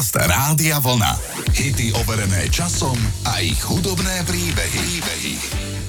Podcast Rádia Vlna. Hity overené časom a ich hudobné príbehy. príbehy.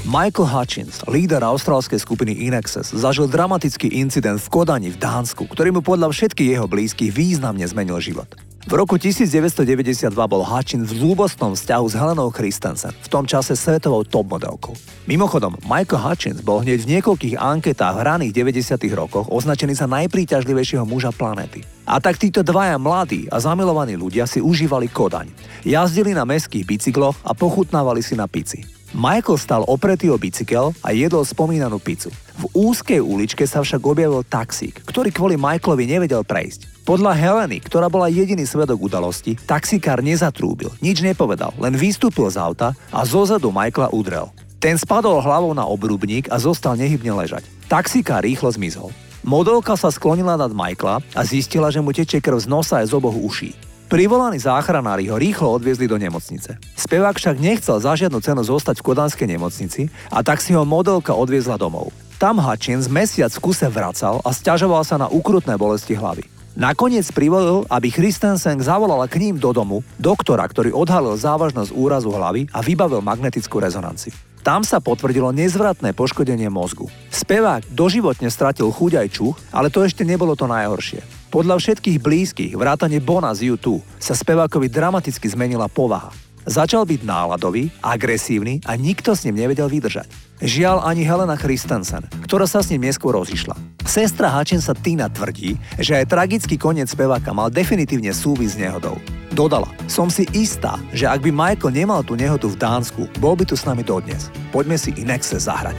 Michael Hutchins, líder austrálskej skupiny Inexes, zažil dramatický incident v Kodani v Dánsku, ktorý mu podľa všetkých jeho blízkych významne zmenil život. V roku 1992 bol Hutchins v zlúbostnom vzťahu s Helenou Christensen, v tom čase svetovou top modelkou. Mimochodom, Michael Hutchins bol hneď v niekoľkých anketách v raných 90. rokoch označený za najpríťažlivejšieho muža planéty. A tak títo dvaja mladí a zamilovaní ľudia si užívali Kodaň. Jazdili na meských bicykloch a pochutnávali si na pici. Michael stal opretý o bicykel a jedol spomínanú pizzu. V úzkej uličke sa však objavil taxík, ktorý kvôli Michaelovi nevedel prejsť. Podľa Heleny, ktorá bola jediný svedok udalosti, taxikár nezatrúbil, nič nepovedal, len vystúpil z auta a zozadu Michaela udrel. Ten spadol hlavou na obrubník a zostal nehybne ležať. Taxikár rýchlo zmizol. Modelka sa sklonila nad Michaela a zistila, že mu tečie krv z nosa aj z oboch uší. Privolaní záchranári ho rýchlo odviezli do nemocnice. Spevák však nechcel za žiadnu cenu zostať v kodanskej nemocnici a tak si ho modelka odviezla domov. Tam Hutchins mesiac v kuse vracal a stiažoval sa na ukrutné bolesti hlavy. Nakoniec privolil, aby Christensen zavolala k ním do domu doktora, ktorý odhalil závažnosť úrazu hlavy a vybavil magnetickú rezonanciu. Tam sa potvrdilo nezvratné poškodenie mozgu. Spevák doživotne stratil chuť aj čuch, ale to ešte nebolo to najhoršie. Podľa všetkých blízkych, vrátane Bona z U2, sa spevákovi dramaticky zmenila povaha. Začal byť náladový, agresívny a nikto s ním nevedel vydržať. Žiaľ ani Helena Christensen, ktorá sa s ním neskôr rozišla. Sestra Hutchinsa Tina tvrdí, že aj tragický koniec speváka mal definitívne súvis s nehodou. Dodala, som si istá, že ak by Michael nemal tú nehodu v Dánsku, bol by tu s nami dodnes. Poďme si Inexe zahrať.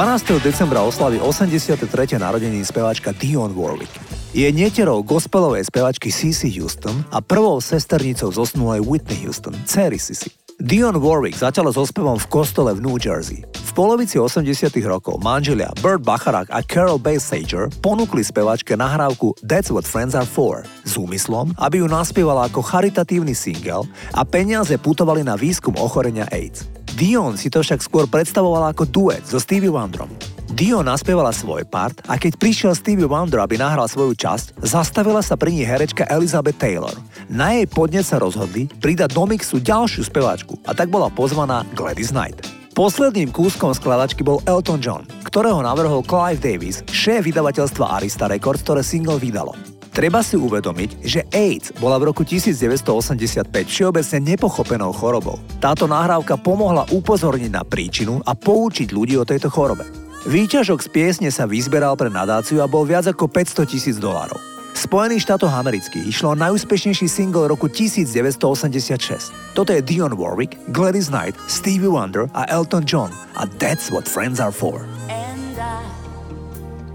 12. decembra oslaví 83. narodení speváčka Dion Warwick. Je neterou gospelovej spevačky Cissy Houston a prvou sesternicou zosnulej Whitney Houston, dcery Cissy. Dion Warwick začala so spevom v kostole v New Jersey. V polovici 80 rokov manželia Burt Bacharach a Carol Basager ponúkli spevačke nahrávku That's What Friends Are For s úmyslom, aby ju naspievala ako charitatívny single a peniaze putovali na výskum ochorenia AIDS. Dion si to však skôr predstavovala ako duet so Stevie Wonderom. Dion naspievala svoj part a keď prišiel Stevie Wonder, aby nahral svoju časť, zastavila sa pri ní herečka Elizabeth Taylor. Na jej podnet sa rozhodli pridať do mixu ďalšiu speváčku a tak bola pozvaná Gladys Knight. Posledným kúskom skladačky bol Elton John, ktorého navrhol Clive Davis, šéf vydavateľstva Arista Records, ktoré single vydalo. Treba si uvedomiť, že AIDS bola v roku 1985 všeobecne nepochopenou chorobou. Táto nahrávka pomohla upozorniť na príčinu a poučiť ľudí o tejto chorobe. Výťažok z piesne sa vyzberal pre nadáciu a bol viac ako 500 tisíc dolárov. Spojených štátoch amerických išlo o najúspešnejší single roku 1986. Toto je Dion Warwick, Gladys Knight, Stevie Wonder a Elton John a That's What Friends Are For. And I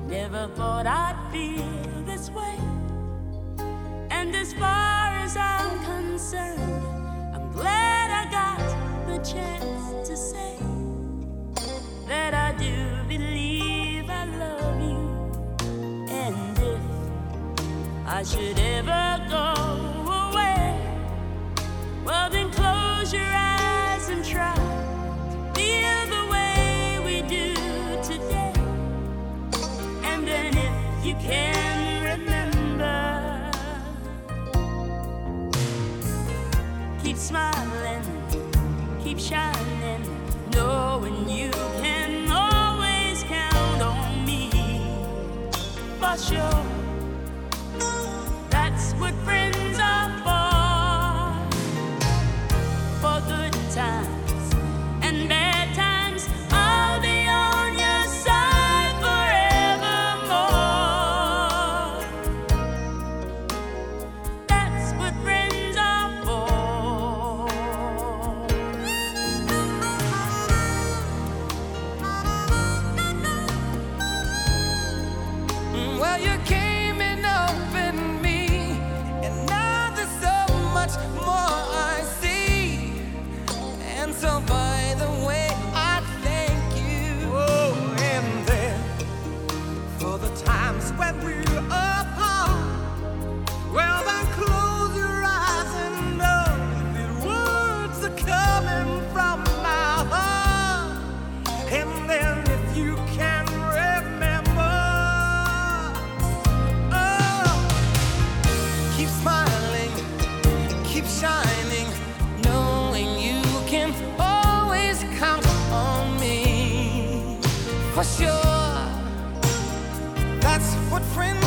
never thought I'd And as far as I'm concerned, I'm glad I got the chance to say that I do believe I love you. And if I should ever go away, well, then close your eyes For sure, that's what friends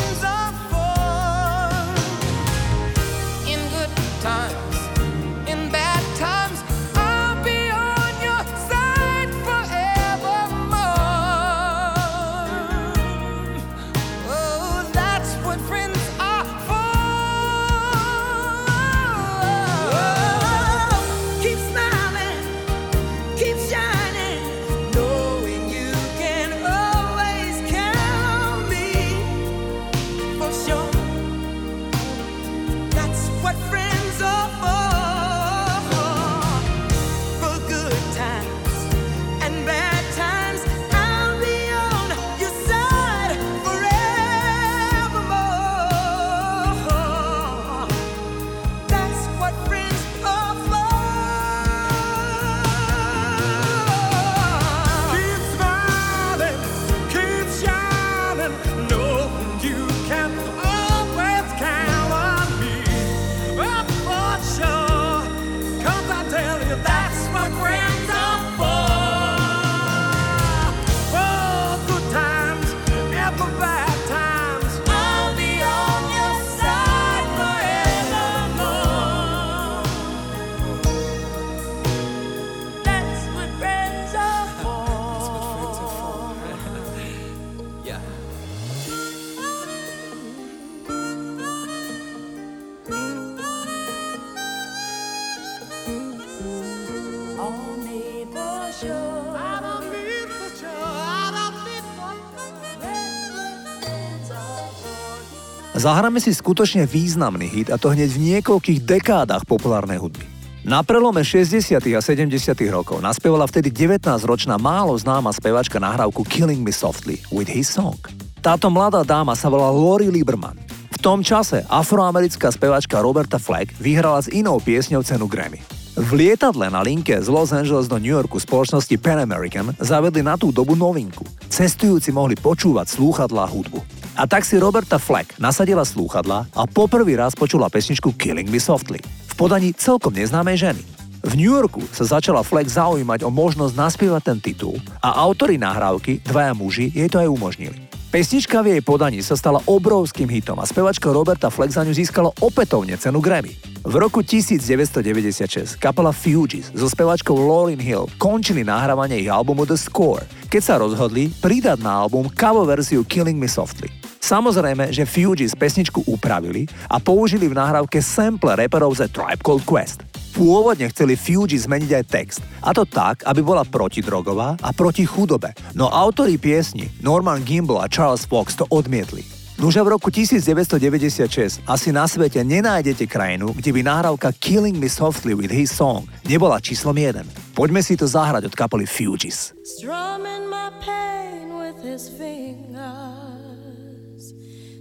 Zahráme si skutočne významný hit a to hneď v niekoľkých dekádach populárnej hudby. Na prelome 60. a 70. rokov naspievala vtedy 19-ročná málo známa spevačka nahrávku Killing Me Softly with his song. Táto mladá dáma sa volá Lori Lieberman. V tom čase afroamerická spevačka Roberta Fleck vyhrala s inou piesňou cenu Grammy. V lietadle na linke z Los Angeles do New Yorku spoločnosti Pan American zavedli na tú dobu novinku. Cestujúci mohli počúvať slúchadlá hudbu. A tak si Roberta Fleck nasadila slúchadla a poprvý raz počula pesničku Killing Me Softly v podaní celkom neznámej ženy. V New Yorku sa začala Fleck zaujímať o možnosť naspievať ten titul a autori nahrávky, dvaja muži, jej to aj umožnili. Pesnička v jej podaní sa stala obrovským hitom a spevačka Roberta Fleck za ňu získala opätovne cenu Grammy. V roku 1996 kapela Fugees so spevačkou Lauryn Hill končili nahrávanie ich albumu The Score, keď sa rozhodli pridať na album cover verziu Killing Me Softly. Samozrejme, že Fugees pesničku upravili a použili v nahrávke sample reperov The Tribe Called Quest. Pôvodne chceli Fuji zmeniť aj text, a to tak, aby bola protidrogová a proti chudobe, no autori piesni Norman Gimbel a Charles Fox to odmietli. Nuže v roku 1996 asi na svete nenájdete krajinu, kde by nahrávka Killing Me Softly with his song nebola číslom 1. Poďme si to zahrať od kapely Fugees.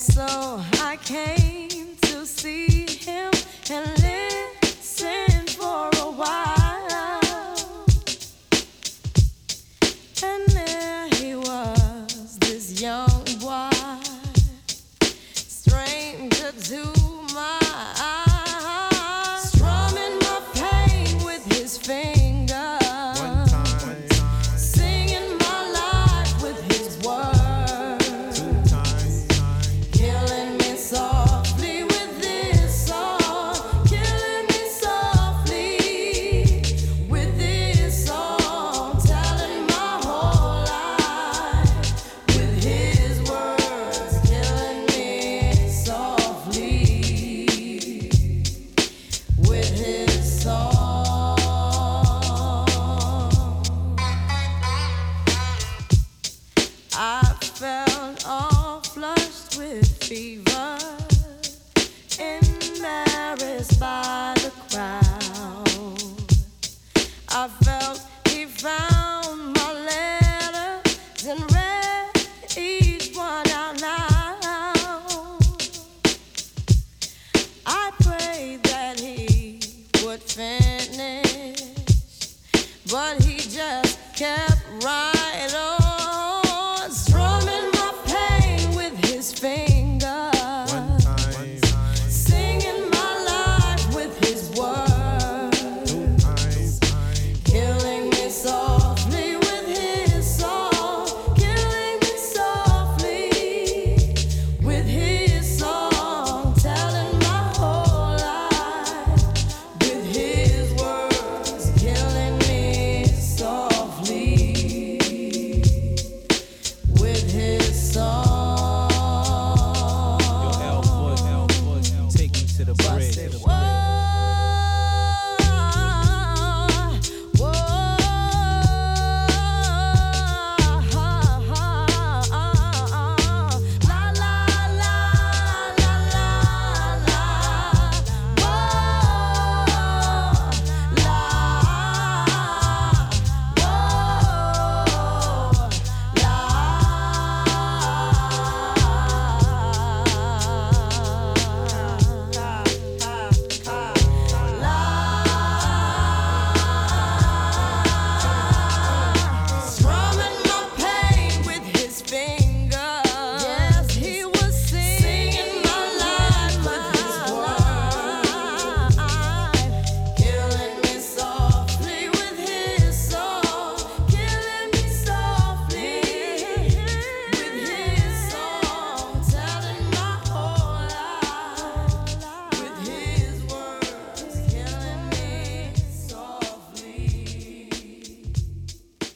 so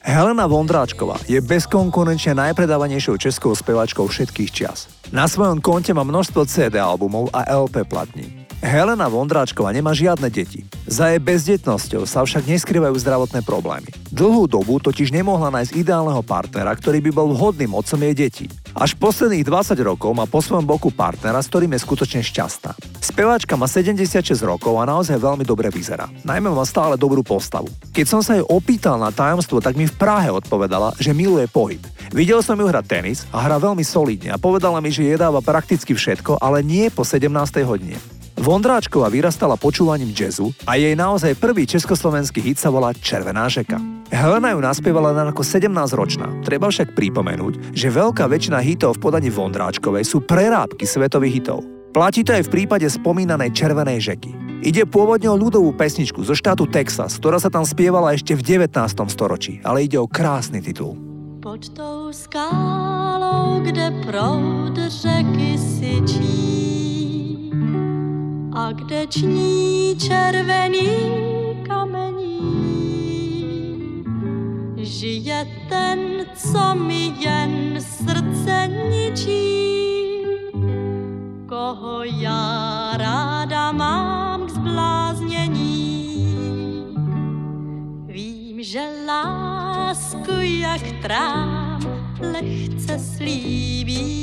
Helena Vondráčková je bezkonkurenčne najpredávanejšou českou spevačkou všetkých čias. Na svojom konte má množstvo CD albumov a LP platní. Helena Vondráčková nemá žiadne deti. Za jej bezdetnosťou sa však neskrývajú zdravotné problémy. Dlhú dobu totiž nemohla nájsť ideálneho partnera, ktorý by bol vhodným otcom jej detí. Až posledných 20 rokov má po svojom boku partnera, s ktorým je skutočne šťastná. Speváčka má 76 rokov a naozaj veľmi dobre vyzerá. Najmä má stále dobrú postavu. Keď som sa jej opýtal na tajomstvo, tak mi v Prahe odpovedala, že miluje pohyb. Videl som ju hrať tenis a hrá veľmi solidne a povedala mi, že jedáva prakticky všetko, ale nie po 17. hodine. Vondráčková vyrastala počúvaním jazzu a jej naozaj prvý československý hit sa volá Červená žeka. Helena ju naspievala len ako 17-ročná. Treba však pripomenúť, že veľká väčšina hitov v podaní Vondráčkovej sú prerábky svetových hitov. Platí to aj v prípade spomínanej Červenej žeky. Ide pôvodne o ľudovú pesničku zo štátu Texas, ktorá sa tam spievala ešte v 19. storočí, ale ide o krásny titul. Pod tou skálou, kde proud řeky syčí, a kde ční červený kamení. Žije ten, co mi jen srdce ničí, koho já ráda mám k zbláznění. Vím, že lásku jak trám lehce slíbí,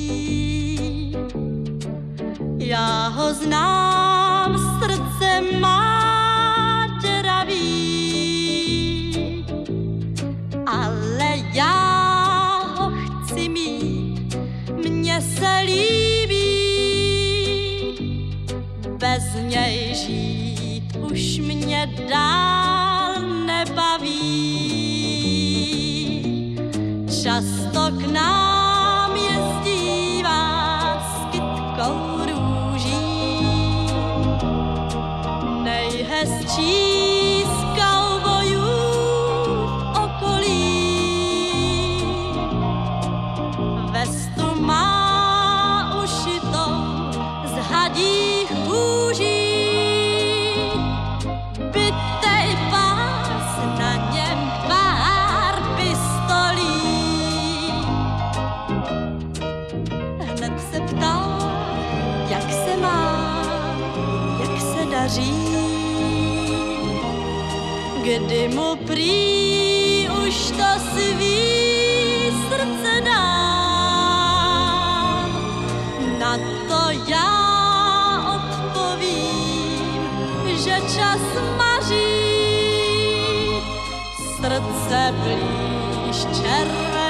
já ho znám, děravý, ale já ho chci mít, mně se líbí, bez něj žít už mě dál mu prý už to svý srdce dám. Na to já odpovím, že čas maří, srdce blíž červený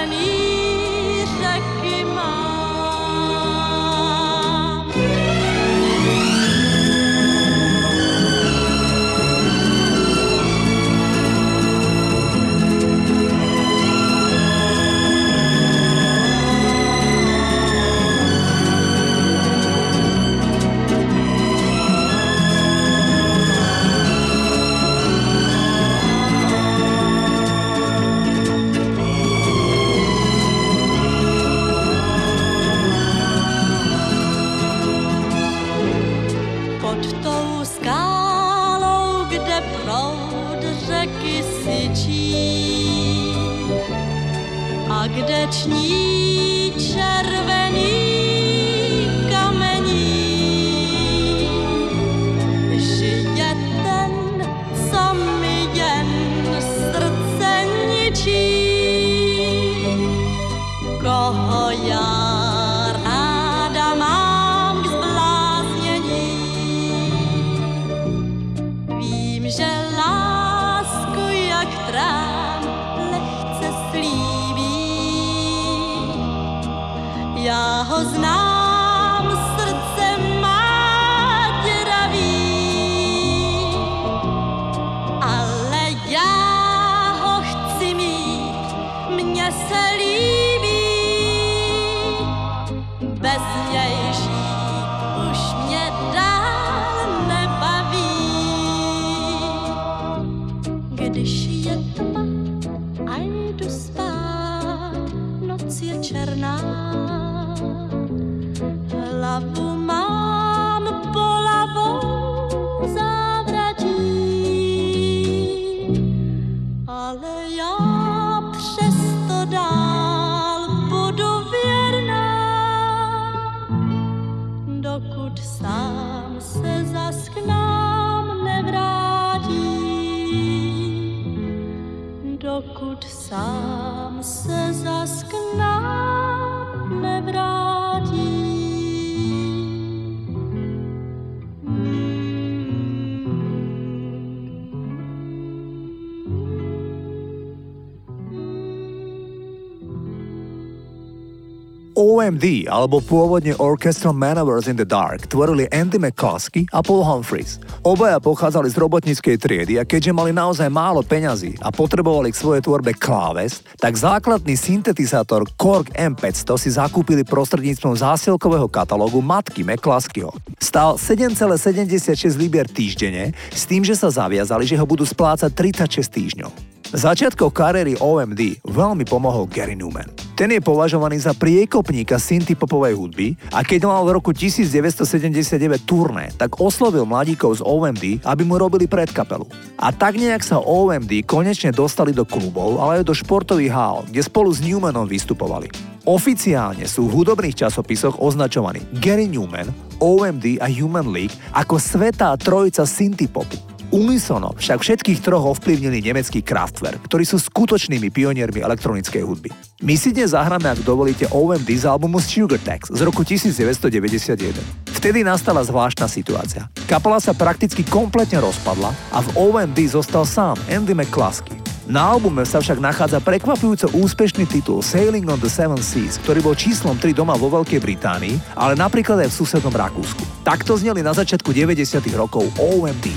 OMD, alebo pôvodne Orchestral Manovers in the Dark, tvorili Andy McCluskey a Paul Humphries. Obaja pochádzali z robotníckej triedy a keďže mali naozaj málo peňazí a potrebovali k svojej tvorbe kláves, tak základný syntetizátor Korg M500 si zakúpili prostredníctvom zásielkového katalógu matky McCluskeyho. Stal 7,76 libier týždenne s tým, že sa zaviazali, že ho budú splácať 36 týždňov. Začiatkov kariéry OMD veľmi pomohol Gary Newman. Ten je považovaný za priekopníka synthpopovej hudby a keď mal v roku 1979 turné, tak oslovil mladíkov z OMD, aby mu robili predkapelu. A tak nejak sa OMD konečne dostali do klubov, ale aj do športových hál, kde spolu s Newmanom vystupovali. Oficiálne sú v hudobných časopisoch označovaní Gary Newman, OMD a Human League ako svetá trojica synthpopu. Unisono však všetkých troch ovplyvnili nemecký Kraftwerk, ktorí sú skutočnými pioniermi elektronickej hudby. My si dnes zahráme, ak dovolíte, OMD z albumu Sugar Tax z roku 1991. Vtedy nastala zvláštna situácia. Kapela sa prakticky kompletne rozpadla a v OMD zostal sám Andy McCluskey. Na albume sa však nachádza prekvapujúco úspešný titul Sailing on the Seven Seas, ktorý bol číslom 3 doma vo Veľkej Británii, ale napríklad aj v susednom Rakúsku. Takto zneli na začiatku 90. rokov OMD.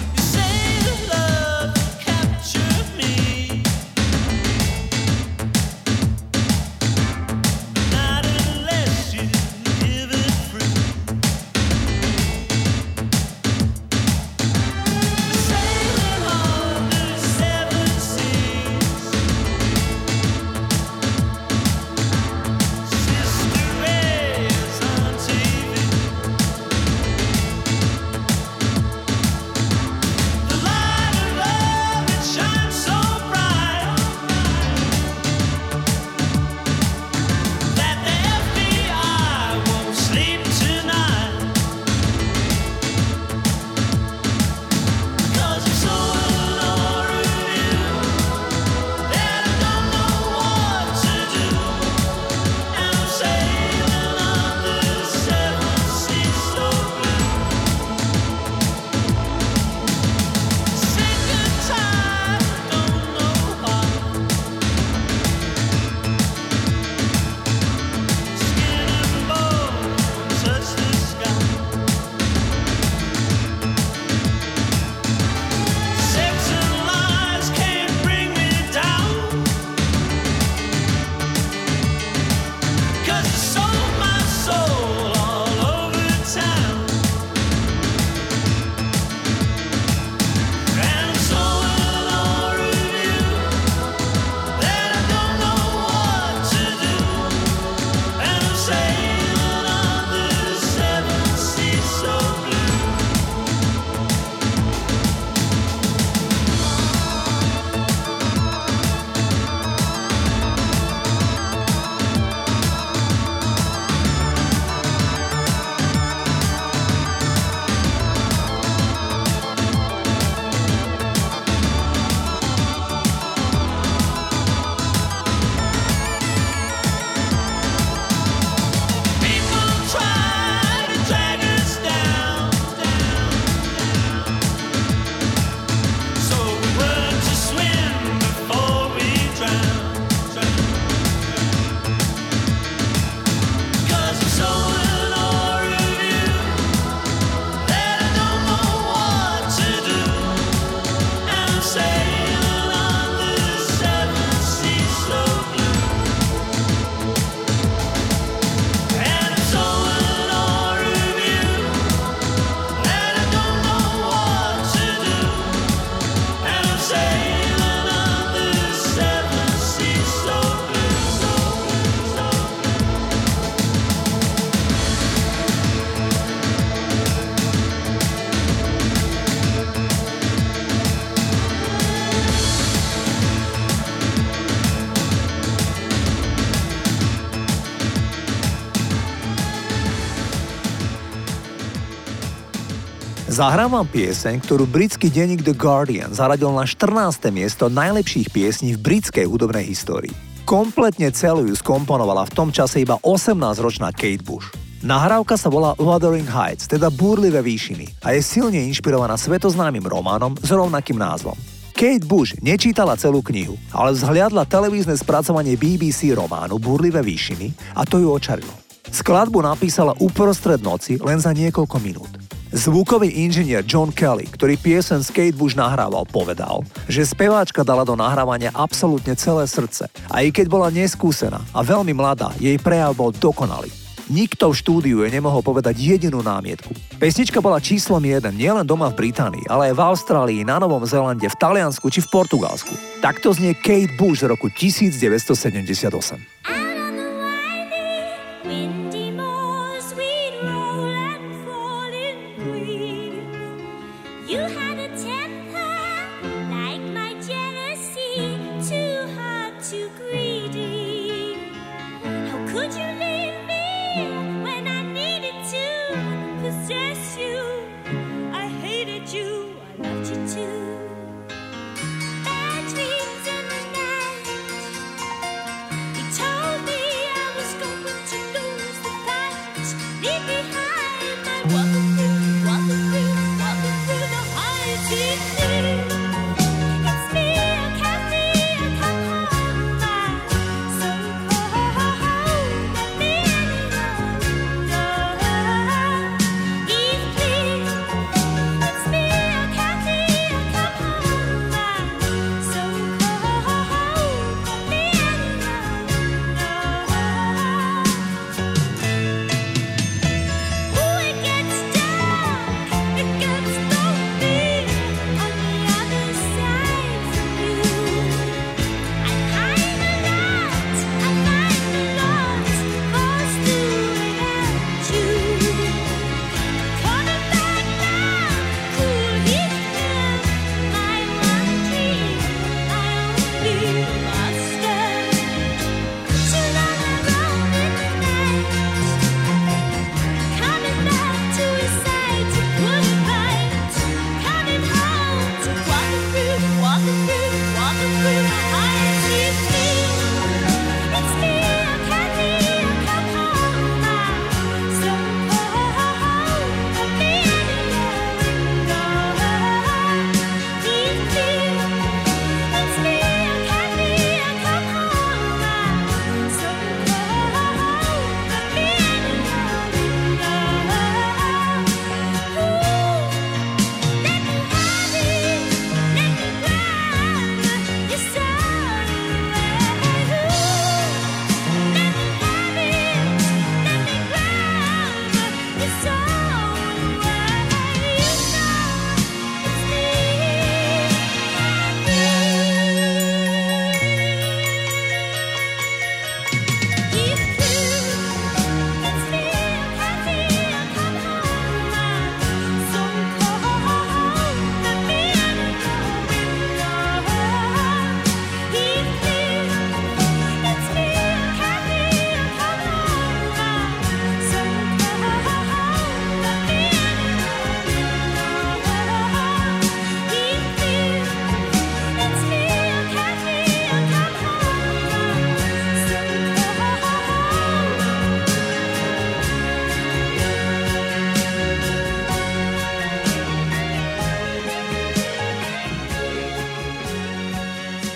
Zahrám vám pieseň, ktorú britský denník The Guardian zaradil na 14. miesto najlepších piesní v britskej hudobnej histórii. Kompletne celú ju skomponovala v tom čase iba 18-ročná Kate Bush. Nahrávka sa volá Wuthering Heights, teda Búrlivé výšiny a je silne inšpirovaná svetoznámym románom s rovnakým názvom. Kate Bush nečítala celú knihu, ale vzhliadla televízne spracovanie BBC románu Búrlivé výšiny a to ju očarilo. Skladbu napísala uprostred noci len za niekoľko minút. Zvukový inžinier John Kelly, ktorý piesen Skate Bush nahrával, povedal, že speváčka dala do nahrávania absolútne celé srdce. A i keď bola neskúsená a veľmi mladá, jej prejav bol dokonalý. Nikto v štúdiu jej nemohol povedať jedinú námietku. Pesnička bola číslom jeden nielen doma v Británii, ale aj v Austrálii, na Novom Zélande, v Taliansku či v Portugalsku. Takto znie Kate Bush z roku 1978.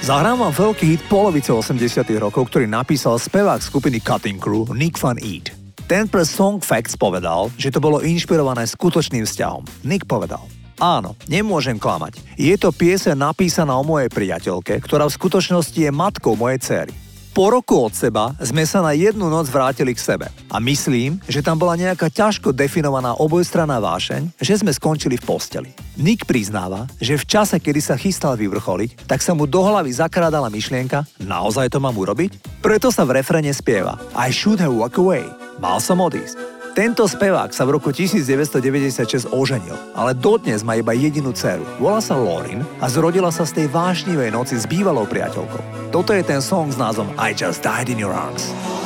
Zahrám vám veľký hit polovice 80 rokov, ktorý napísal spevák skupiny Cutting Crew Nick Van Eat. Ten pre Song Facts povedal, že to bolo inšpirované skutočným vzťahom. Nick povedal, Áno, nemôžem klamať. Je to piese napísaná o mojej priateľke, ktorá v skutočnosti je matkou mojej cery po roku od seba sme sa na jednu noc vrátili k sebe. A myslím, že tam bola nejaká ťažko definovaná obojstranná vášeň, že sme skončili v posteli. Nick priznáva, že v čase, kedy sa chystal vyvrcholiť, tak sa mu do hlavy zakrádala myšlienka, naozaj to mám urobiť? Preto sa v refrene spieva I should have walked away. Mal som odísť. Tento spevák sa v roku 1996 oženil, ale dodnes má iba jedinú dceru. Volá sa Lauren a zrodila sa z tej vášnivej noci s bývalou priateľkou. Toto je ten song s názvom I Just Died in Your Arms.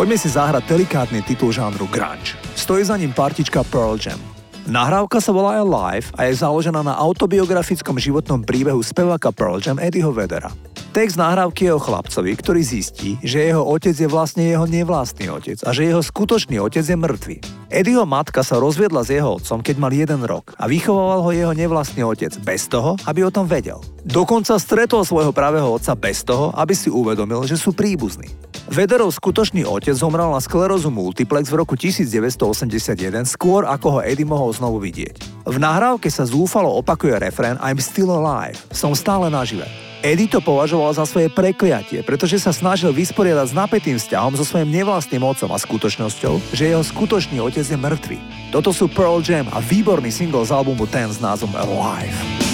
Poďme si zahrať delikátny titul žánru grunge. Stojí za ním partička Pearl Jam. Nahrávka sa volá Alive a je založená na autobiografickom životnom príbehu speváka Pearl Jam Eddieho Vedera. Text nahrávky je o chlapcovi, ktorý zistí, že jeho otec je vlastne jeho nevlastný otec a že jeho skutočný otec je mŕtvy. Eddieho matka sa rozviedla s jeho otcom, keď mal jeden rok a vychovával ho jeho nevlastný otec bez toho, aby o tom vedel. Dokonca stretol svojho pravého otca bez toho, aby si uvedomil, že sú príbuzní. Vederov skutočný otec zomrel na sklerózu multiplex v roku 1981 skôr ako ho Eddie mohol znovu vidieť. V nahrávke sa zúfalo opakuje refrén I'm still alive, som stále nažive. Eddie to považoval za svoje prekliatie, pretože sa snažil vysporiadať s napätým vzťahom so svojím nevlastným otcom a skutočnosťou, že jeho skutočný otec je mŕtvy. Toto sú Pearl Jam a výborný single z albumu Ten s názvom Alive.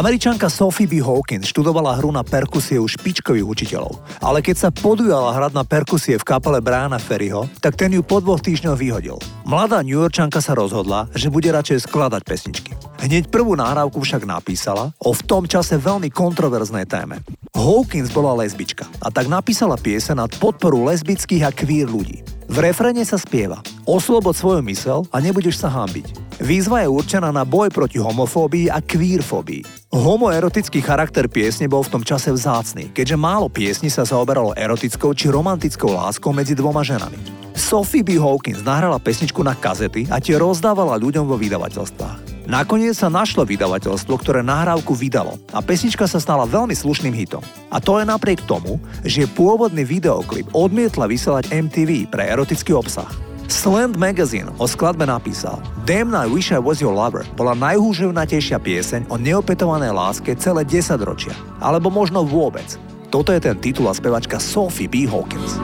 Američanka Sophie B. Hawkins študovala hru na perkusie u špičkových učiteľov, ale keď sa podujala hrať na perkusie v kapele Briana Ferryho, tak ten ju po dvoch týždňoch vyhodil. Mladá New Yorkčanka sa rozhodla, že bude radšej skladať pesničky. Hneď prvú nahrávku však napísala o v tom čase veľmi kontroverznej téme. Hawkins bola lesbička a tak napísala piese na podporu lesbických a queer ľudí. V refrene sa spieva Oslobod svoju mysel a nebudeš sa hambiť. Výzva je určená na boj proti homofóbii a queerfóbii. Homoerotický charakter piesne bol v tom čase vzácný, keďže málo piesni sa zaoberalo erotickou či romantickou láskou medzi dvoma ženami. Sophie B. Hawkins nahrala pesničku na kazety a tie rozdávala ľuďom vo vydavateľstvách. Nakoniec sa našlo vydavateľstvo, ktoré nahrávku vydalo a pesnička sa stala veľmi slušným hitom. A to je napriek tomu, že pôvodný videoklip odmietla vysielať MTV pre erotický obsah. Slant Magazine o skladbe napísal Damn I Wish I Was Your Lover bola najhúževnatejšia pieseň o neopetovanej láske celé 10 ročia. Alebo možno vôbec. Toto je ten titul a spevačka Sophie B. Hawkins.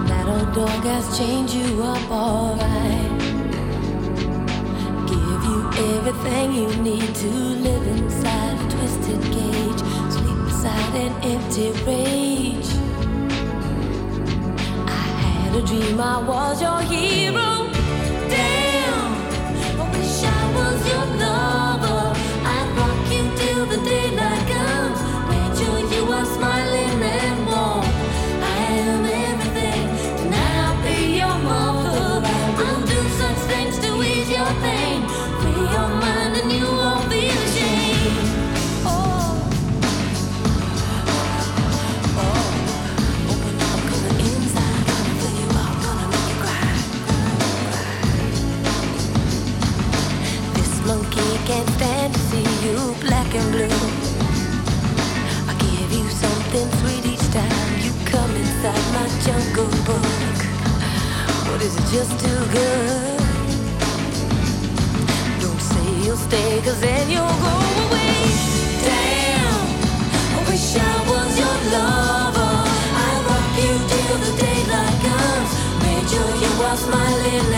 Everything you need to live inside a twisted cage, sleep beside an empty rage. I had a dream I was your hero. Damn, I wish I was your lover. And blue. I give you something sweet each time you come inside my jungle book. What is it just too good? Don't say you'll stay, cause then you'll go away. Damn, I wish I was your lover. I rock you till the daylight comes. Made sure you are smiling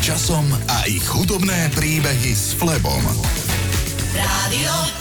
časom a ich hudobné príbehy s Flebom. Rádio.